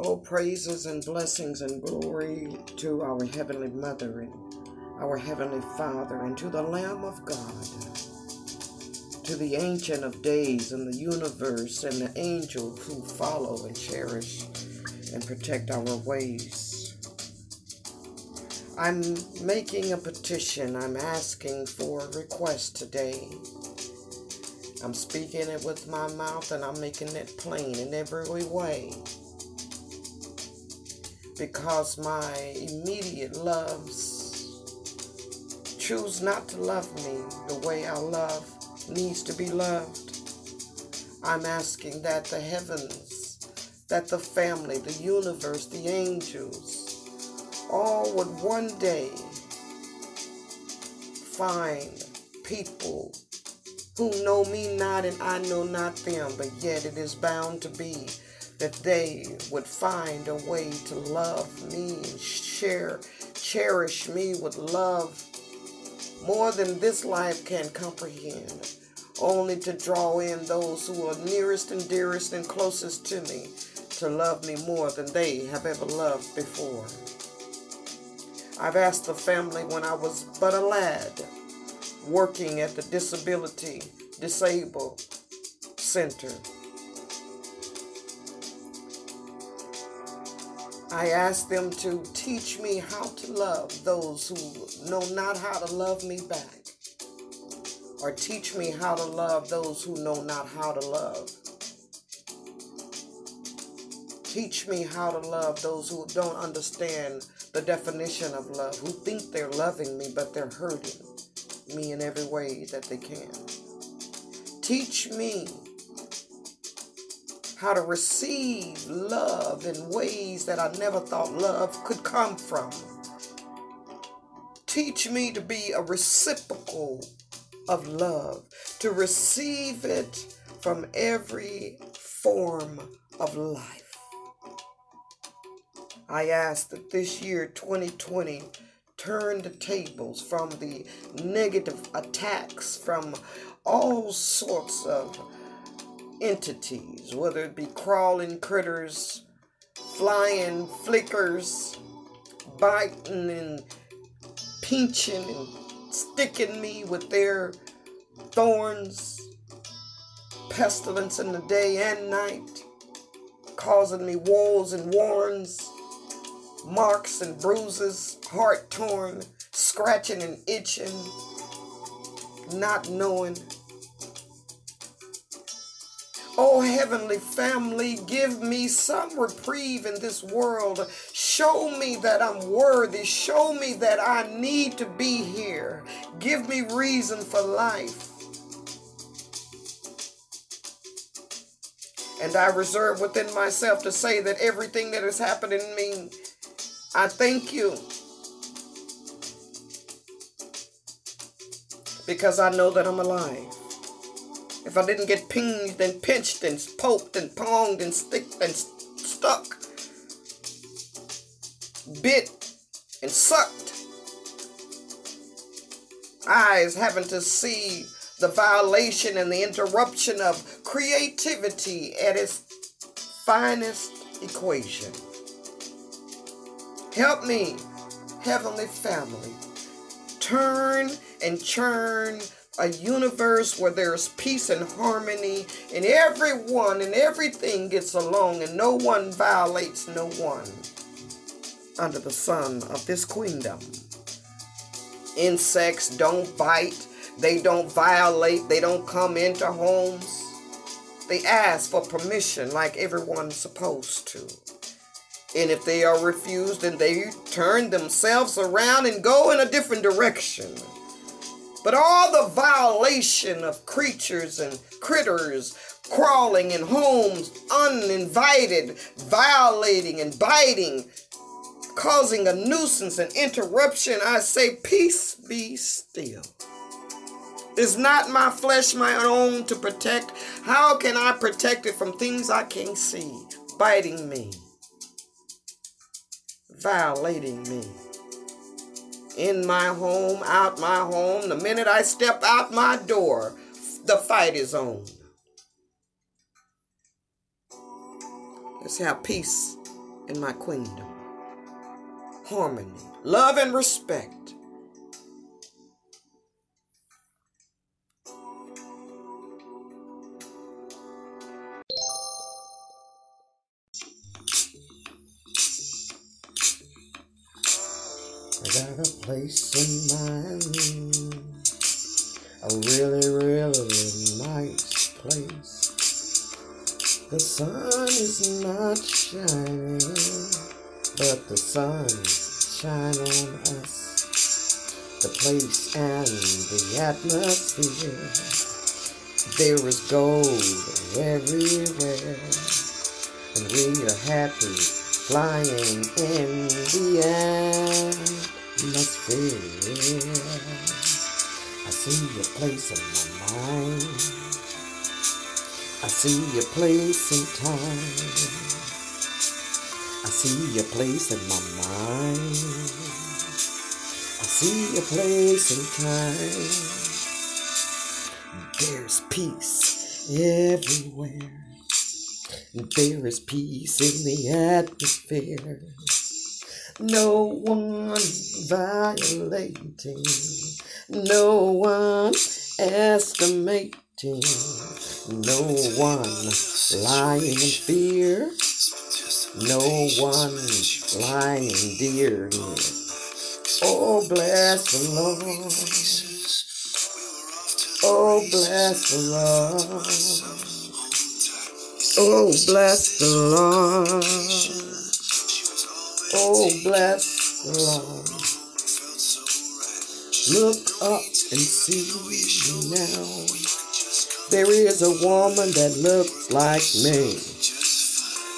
Oh, praises and blessings and glory to our Heavenly Mother and our Heavenly Father and to the Lamb of God, to the Ancient of Days and the universe and the angels who follow and cherish and protect our ways. I'm making a petition. I'm asking for a request today. I'm speaking it with my mouth and I'm making it plain in every way because my immediate loves choose not to love me the way I love needs to be loved. I'm asking that the heavens, that the family, the universe, the angels, all would one day find people who know me not and I know not them, but yet it is bound to be that they would find a way to love me and share, cherish me with love more than this life can comprehend, only to draw in those who are nearest and dearest and closest to me to love me more than they have ever loved before. I've asked the family when I was but a lad, working at the Disability Disabled Center I ask them to teach me how to love those who know not how to love me back, or teach me how to love those who know not how to love. Teach me how to love those who don't understand the definition of love, who think they're loving me, but they're hurting me in every way that they can. Teach me how to receive love in ways that I never thought love could come from. Teach me to be a reciprocal of love, to receive it from every form of life. I ask that this year, 2020, turn the tables from the negative attacks from all sorts of entities, whether it be crawling critters, flying flickers, biting and pinching and sticking me with their thorns, pestilence in the day and night, causing me woes and warns, marks and bruises, heart torn, scratching and itching, not knowing Oh, heavenly family, give me some reprieve in this world. Show me that I'm worthy. Show me that I need to be here. Give me reason for life. And I reserve within myself to say that everything that has happened in me, I thank you. Because I know that I'm alive if I didn't get pinged and pinched and poked and ponged and sticked and stuck, bit and sucked, eyes having to see the violation and the interruption of creativity at its finest equation. Help me, heavenly family, turn and churn a universe where there's peace and harmony and everyone and everything gets along and no one violates no one under the sun of this queendom. Insects don't bite, they don't violate, they don't come into homes. They ask for permission like everyone's supposed to. And if they are refused, then they turn themselves around and go in a different direction. But all the violation of creatures and critters crawling in homes uninvited, violating and biting, causing a nuisance and interruption, I say, Peace be still. Is not my flesh my own to protect? How can I protect it from things I can't see, biting me, violating me? in my home, out my home. The minute I step out my door, the fight is on. Let's have peace in my kingdom, Harmony, love, and respect. Sun is not shining, but the sun shine on us. The place and the atmosphere, there is gold everywhere, and we are happy flying in the atmosphere. I see a place in my mind. I see a place in time. I see a place in my mind. I see a place in time. There's peace everywhere. There is peace in the atmosphere. No one violating, no one estimating. No one lying in fear. No one lying in dear. Oh, bless the Lord. Oh, bless the Lord. Oh, bless the Lord. Oh, bless the Lord. Look up and see now. There is a woman that looks like me.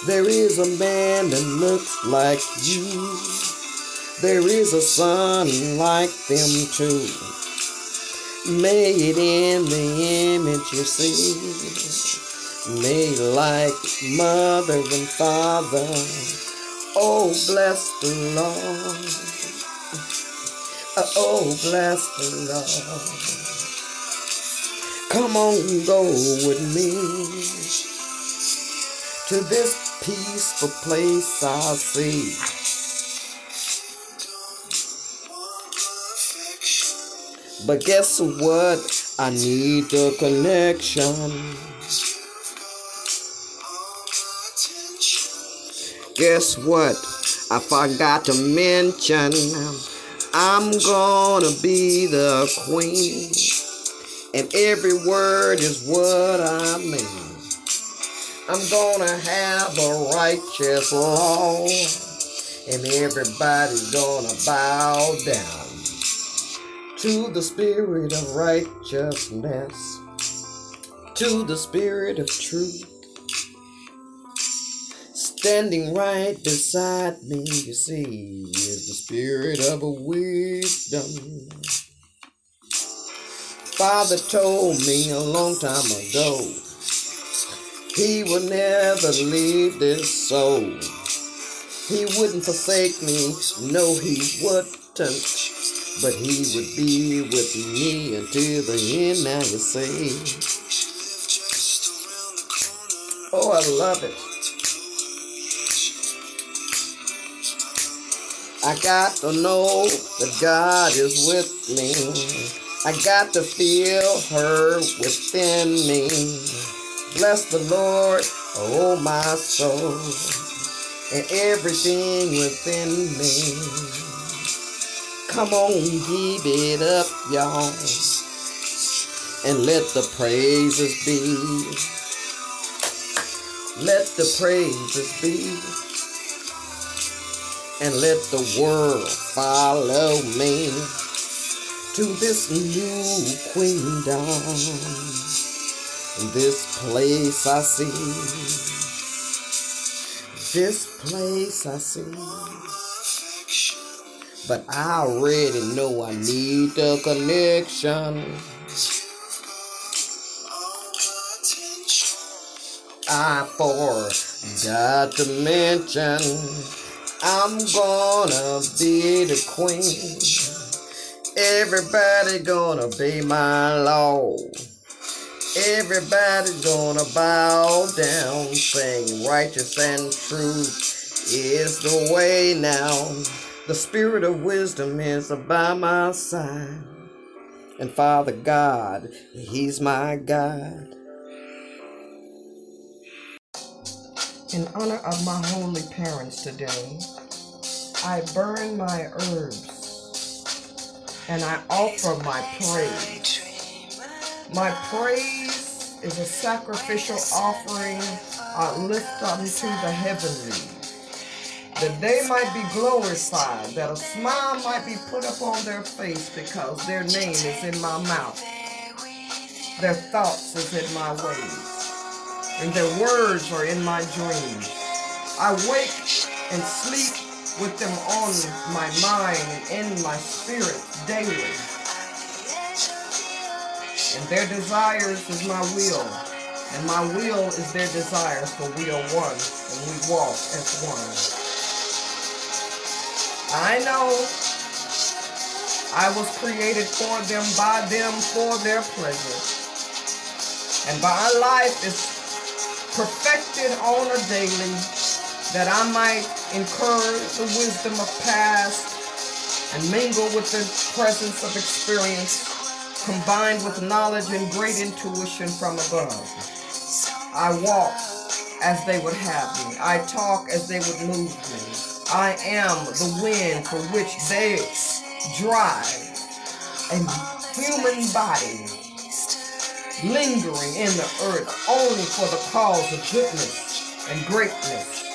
There is a man that looks like you. There is a son like them too. Made in the image you see. Made like mother and father. Oh, bless the Lord. Uh, oh, bless the Lord. Come on, go with me to this peaceful place I see. But guess what? I need a connection. Guess what? I forgot to mention I'm gonna be the queen and every word is what I mean. I'm gonna have a righteous law, and everybody's gonna bow down to the spirit of righteousness, to the spirit of truth. Standing right beside me, you see, is the spirit of wisdom. Father told me a long time ago he would never leave this soul. He wouldn't forsake me, no, he wouldn't. But he would be with me until the end, now you see. Oh, I love it. I got to know that God is with me. I got to feel her within me. Bless the Lord, oh my soul, and everything within me. Come on, give it up, y'all, and let the praises be. Let the praises be, and let the world follow me to this new queendom. This place I see. This place I see. But I already know I need the connection. I forgot to mention I'm gonna be the queen. Everybody gonna be my law. Everybody gonna bow down, saying righteous and true is the way now. The spirit of wisdom is by my side. And Father God, He's my God. In honor of my holy parents today, I burn my herbs and I offer my praise. My praise is a sacrificial offering I lift unto the heavenly that they might be glorified, that a smile might be put upon their face because their name is in my mouth, their thoughts is in my ways, and their words are in my dreams. I wake and sleep with them on my mind and in my spirit daily. And their desires is my will, and my will is their desires, for we are one, and we walk as one. I know I was created for them, by them, for their pleasure. And my life is perfected on a daily that I might incur the wisdom of past and mingle with the presence of experience combined with knowledge and great intuition from above. I walk as they would have me. I talk as they would move me. I am the wind for which they drive a human body lingering in the earth only for the cause of goodness and greatness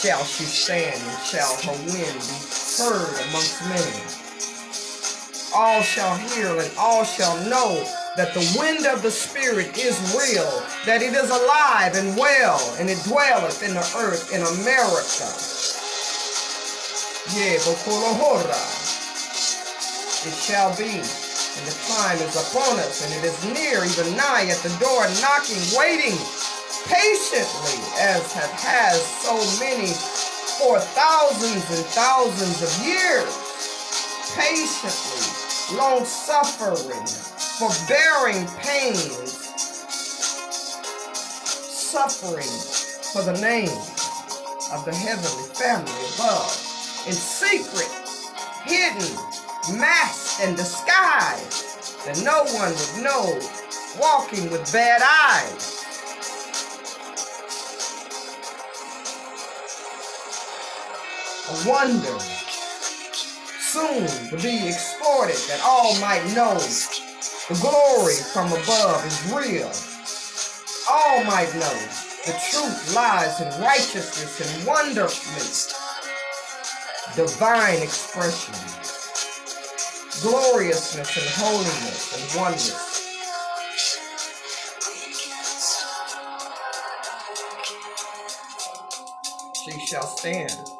shall she stand and shall her wind be heard amongst many. All shall hear and all shall know that the wind of the Spirit is real, that it is alive and well, and it dwelleth in the earth in America. But it shall be, and the time is upon us, and it is near, even nigh at the door, knocking, waiting patiently, as have has so many for thousands and thousands of years. Patiently, long suffering, forbearing pains, suffering for the name of the heavenly family above in secret, hidden, masked, and disguised that no one would know, walking with bad eyes. A wonder. Soon to be exploited that all might know. The glory from above is real. All might know the truth lies in righteousness and wonderment. Divine expression, gloriousness and holiness and oneness. She shall stand. and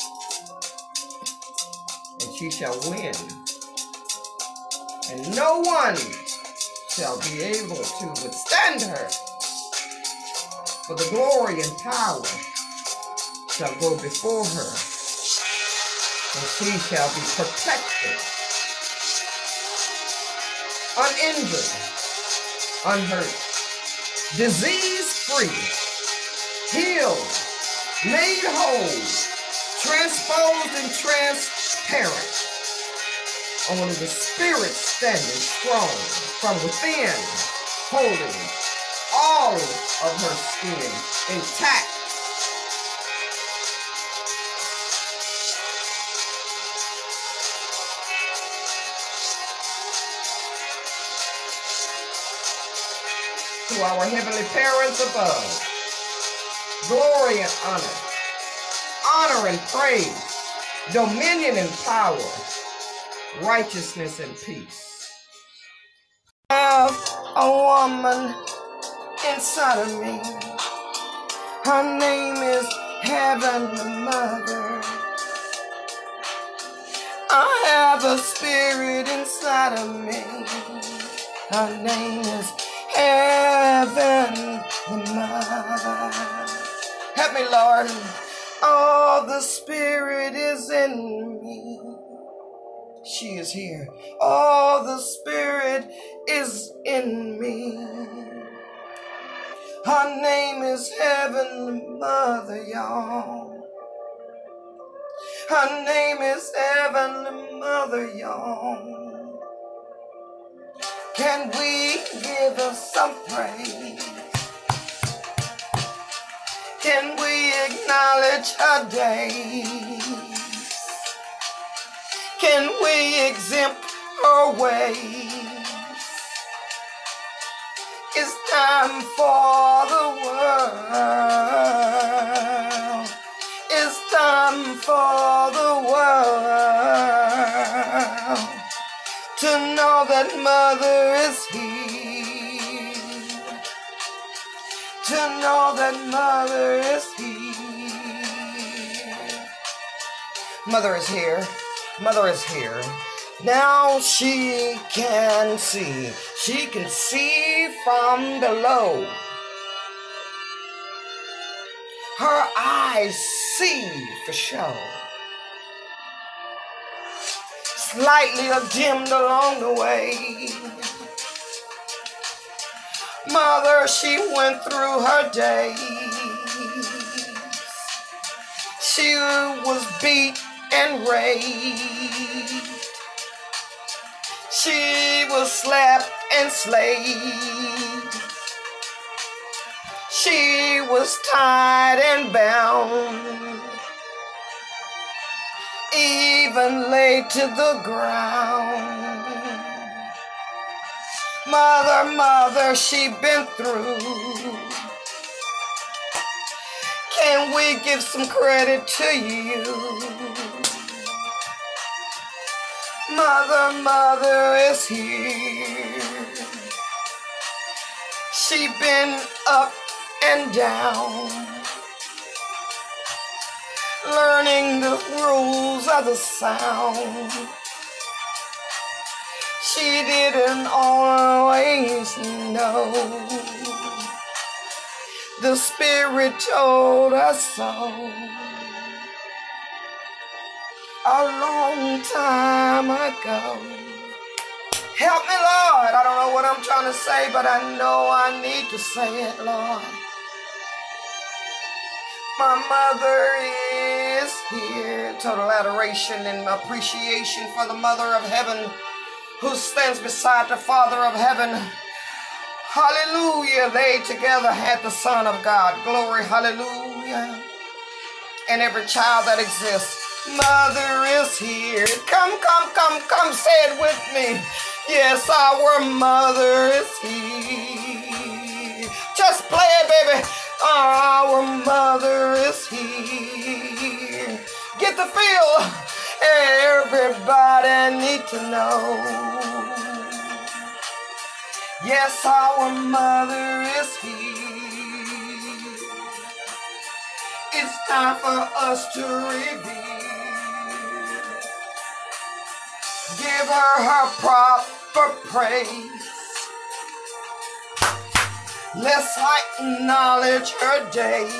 she shall win, and no one shall be able to withstand her. For the glory and power shall go before her and she shall be protected, uninjured, unhurt, disease free, healed, made whole, transposed and transparent. Only the spirit standing strong from within, holding all of her skin intact to our heavenly parents above. Glory and honor, honor and praise, dominion and power, righteousness and peace. I have a woman inside of me. Her name is Heavenly Mother. I have a spirit inside of me. Her name is heaven Mother. Help me, Lord. All the Spirit is in me. She is here. All the Spirit is in me. Her name is Heavenly Mother, y'all. Her name is Heavenly Mother, y'all. Can we give her some praise? Can we acknowledge her days? Can we exempt her ways? It's time for the world. It's time for the world to know that Mother is here. To know that Mother is here. Mother is here. Mother is here. Now she can see. She can see from below. Her eyes see for show. Slightly dimmed along the way. Mother, she went through her days. She was beat and raped. She was slapped and slayed. She was tied and bound, even laid to the ground. Mother, mother, she been through. Can we give some credit to you? Mother, mother is here. She been up and down, learning the rules of the sound. She didn't always know. The spirit told her so a long time ago. Help me, Lord. I don't know what I'm trying to say, but I know I need to say it, Lord. My mother is here. Total adoration and appreciation for the Mother of Heaven who stands beside the Father of Heaven. Hallelujah. They together had the Son of God. Glory, hallelujah. And every child that exists. Mother is here. Come, come, come, come, say it with me. Yes, our mother is here. Just play it, baby. Our mother is here. Get the feel. Everybody need to know. Yes, our mother is here. It's time for us to reveal. Give her her proper praise. Let's acknowledge her days.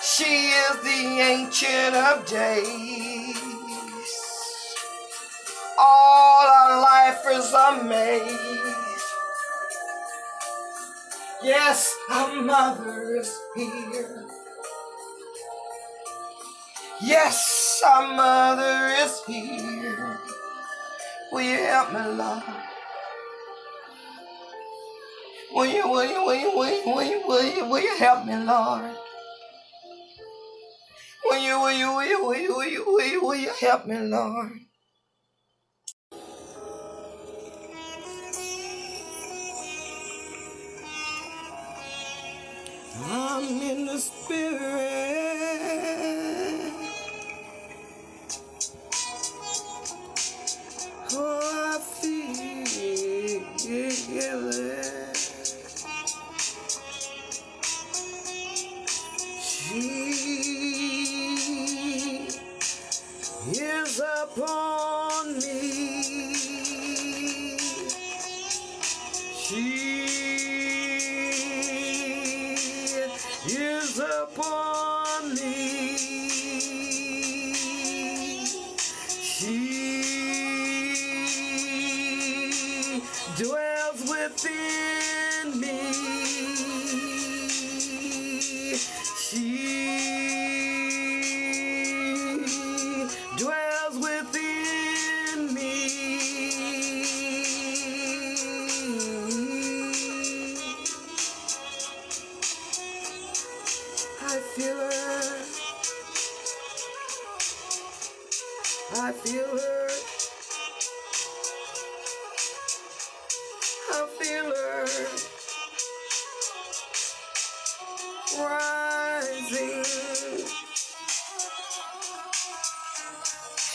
She is the ancient of days. All our life is a maze. Yes, our mother is here. Yes, our mother is here. Will you help me, Lord? Will you, will you, will you, will you, will you, will you, will you help me, Lord? Will you, will you, will you, will you, will you, will you, will you help me, Lord? I'm in the spirit. Oh, I feel I rising,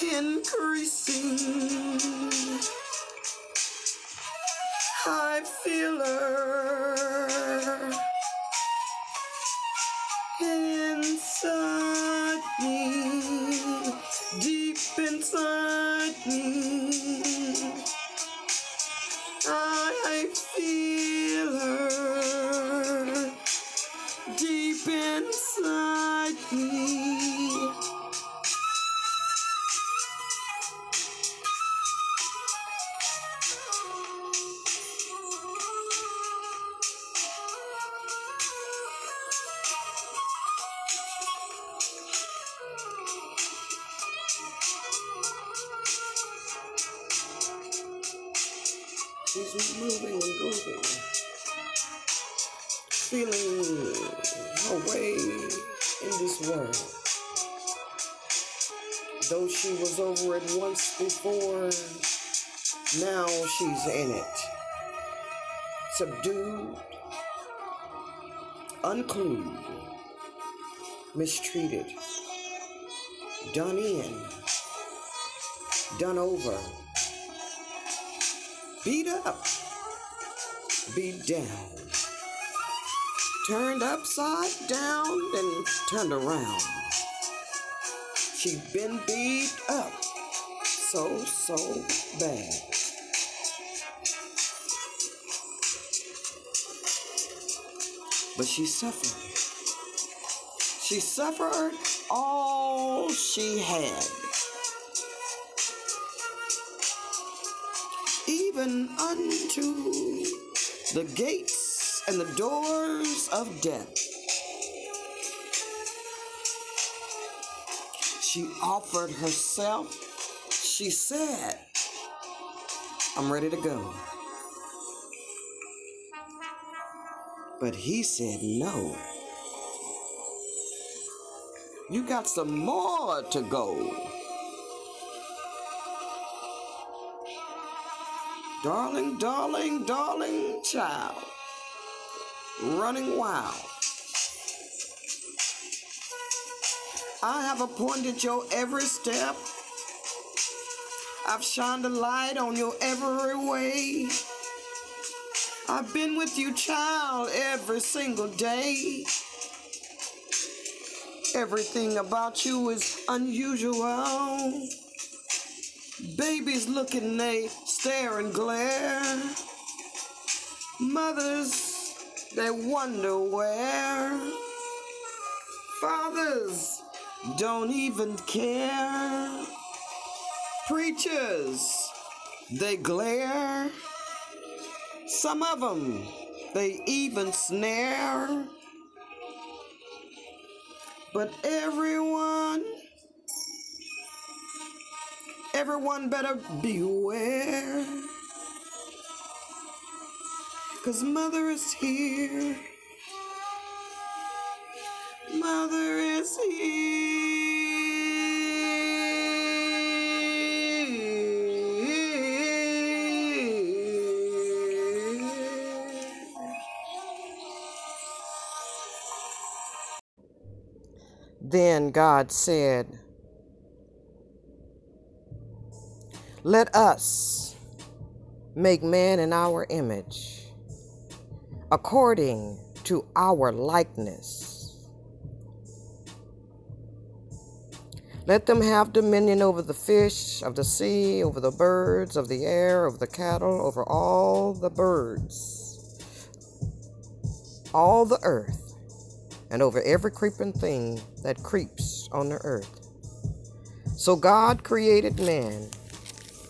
increasing. She's moving and grooving, feeling her way in this world. Though she was over it once before, now she's in it. Subdued, unclued, mistreated, done in, done over beat up, beat down, turned upside down, and turned around. She'd been beat up so, so bad. But she suffered. She suffered all she had. Even unto the gates and the doors of death. She offered herself. She said, I'm ready to go. But he said, No. You got some more to go. Darling, darling, darling child, running wild. I have appointed your every step. I've shined a light on your every way. I've been with you, child, every single day. Everything about you is unusual. Babies looking, they stare and glare. Mothers, they wonder where. Fathers don't even care. Preachers, they glare. Some of them, they even snare. But everyone Everyone better beware. Cause mother is here. Mother is here. Then God said, Let us make man in our image, according to our likeness. Let them have dominion over the fish of the sea, over the birds of the air, over the cattle, over all the birds, all the earth, and over every creeping thing that creeps on the earth. So God created man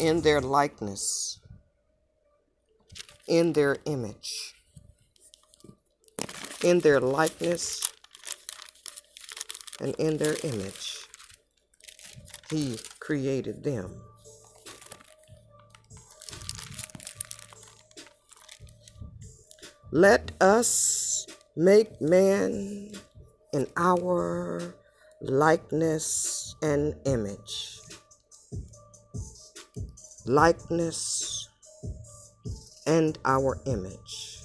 In their likeness, in their image, in their likeness, and in their image, He created them. Let us make man in our likeness and image. Likeness and our image.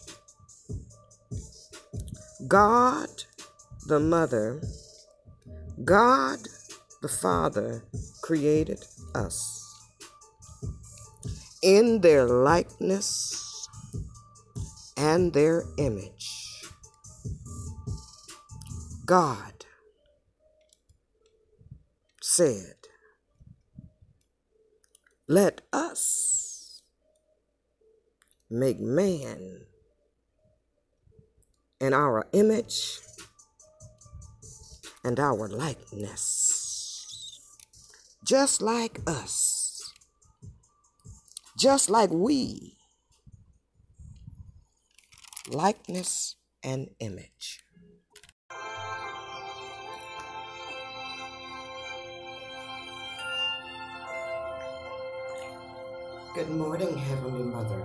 God the Mother, God the Father created us in their likeness and their image. God said, Let us make man in our image and our likeness, just like us, just like we. Likeness, and image. Good morning, Heavenly Mother.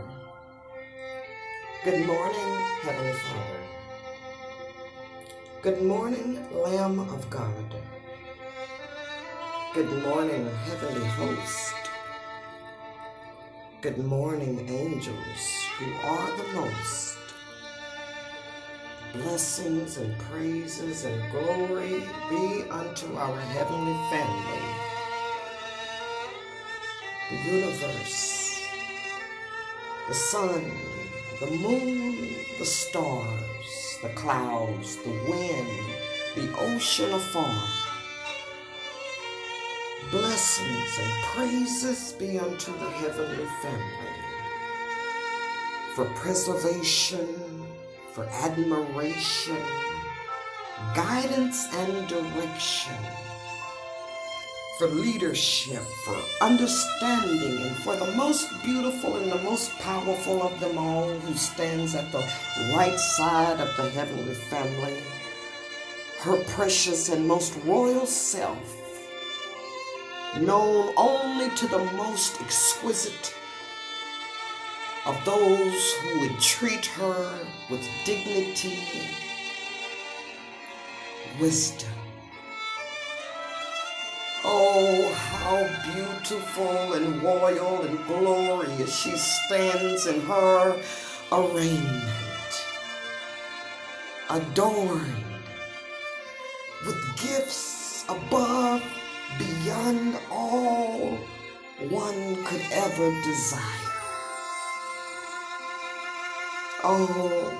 Good morning, Heavenly Father. Good morning, Lamb of God. Good morning, Heavenly Host. Good morning, angels who are the most blessings and praises and glory be unto our heavenly family, the universe, the sun, the moon, the stars, the clouds, the wind, the ocean afar. Blessings and praises be unto the heavenly family for preservation for admiration, guidance and direction, for leadership, for understanding, and for the most beautiful and the most powerful of them all who stands at the right side of the heavenly family, her precious and most royal self, known only to the most exquisite of those who would treat her with dignity, wisdom. Oh, how beautiful and royal and glorious she stands in her arraignment, adorned with gifts above, beyond all one could ever desire. Oh,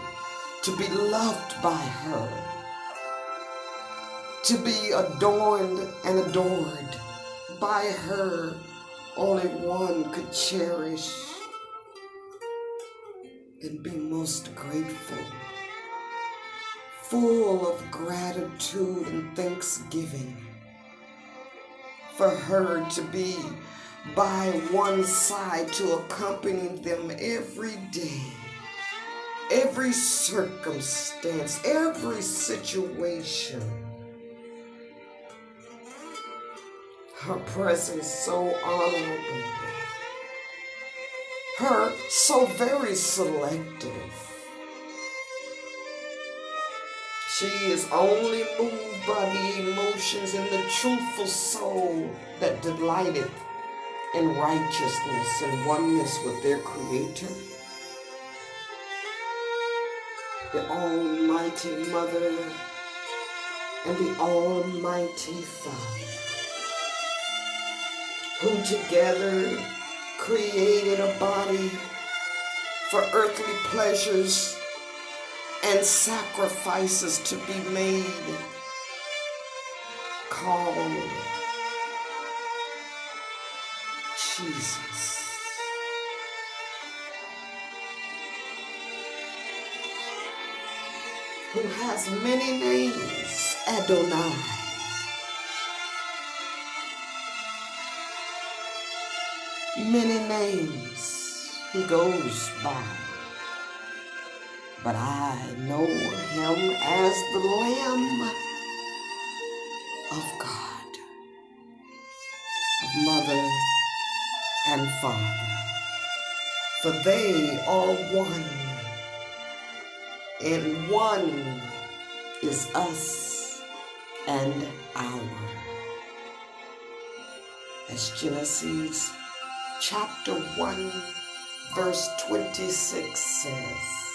to be loved by her, to be adorned and adored by her, only one could cherish and be most grateful, full of gratitude and thanksgiving for her to be by one side to accompany them every day every circumstance, every situation. Her presence so honorable. Her so very selective. She is only moved by the emotions in the truthful soul that delighteth in righteousness and oneness with their Creator the Almighty Mother, and the Almighty Father, who together created a body for earthly pleasures and sacrifices to be made called Jesus. Who has many names, Adonai. Many names he goes by, but I know him as the Lamb of God, of mother and father, for they are one and one is us and our. As Genesis chapter 1, verse 26 says,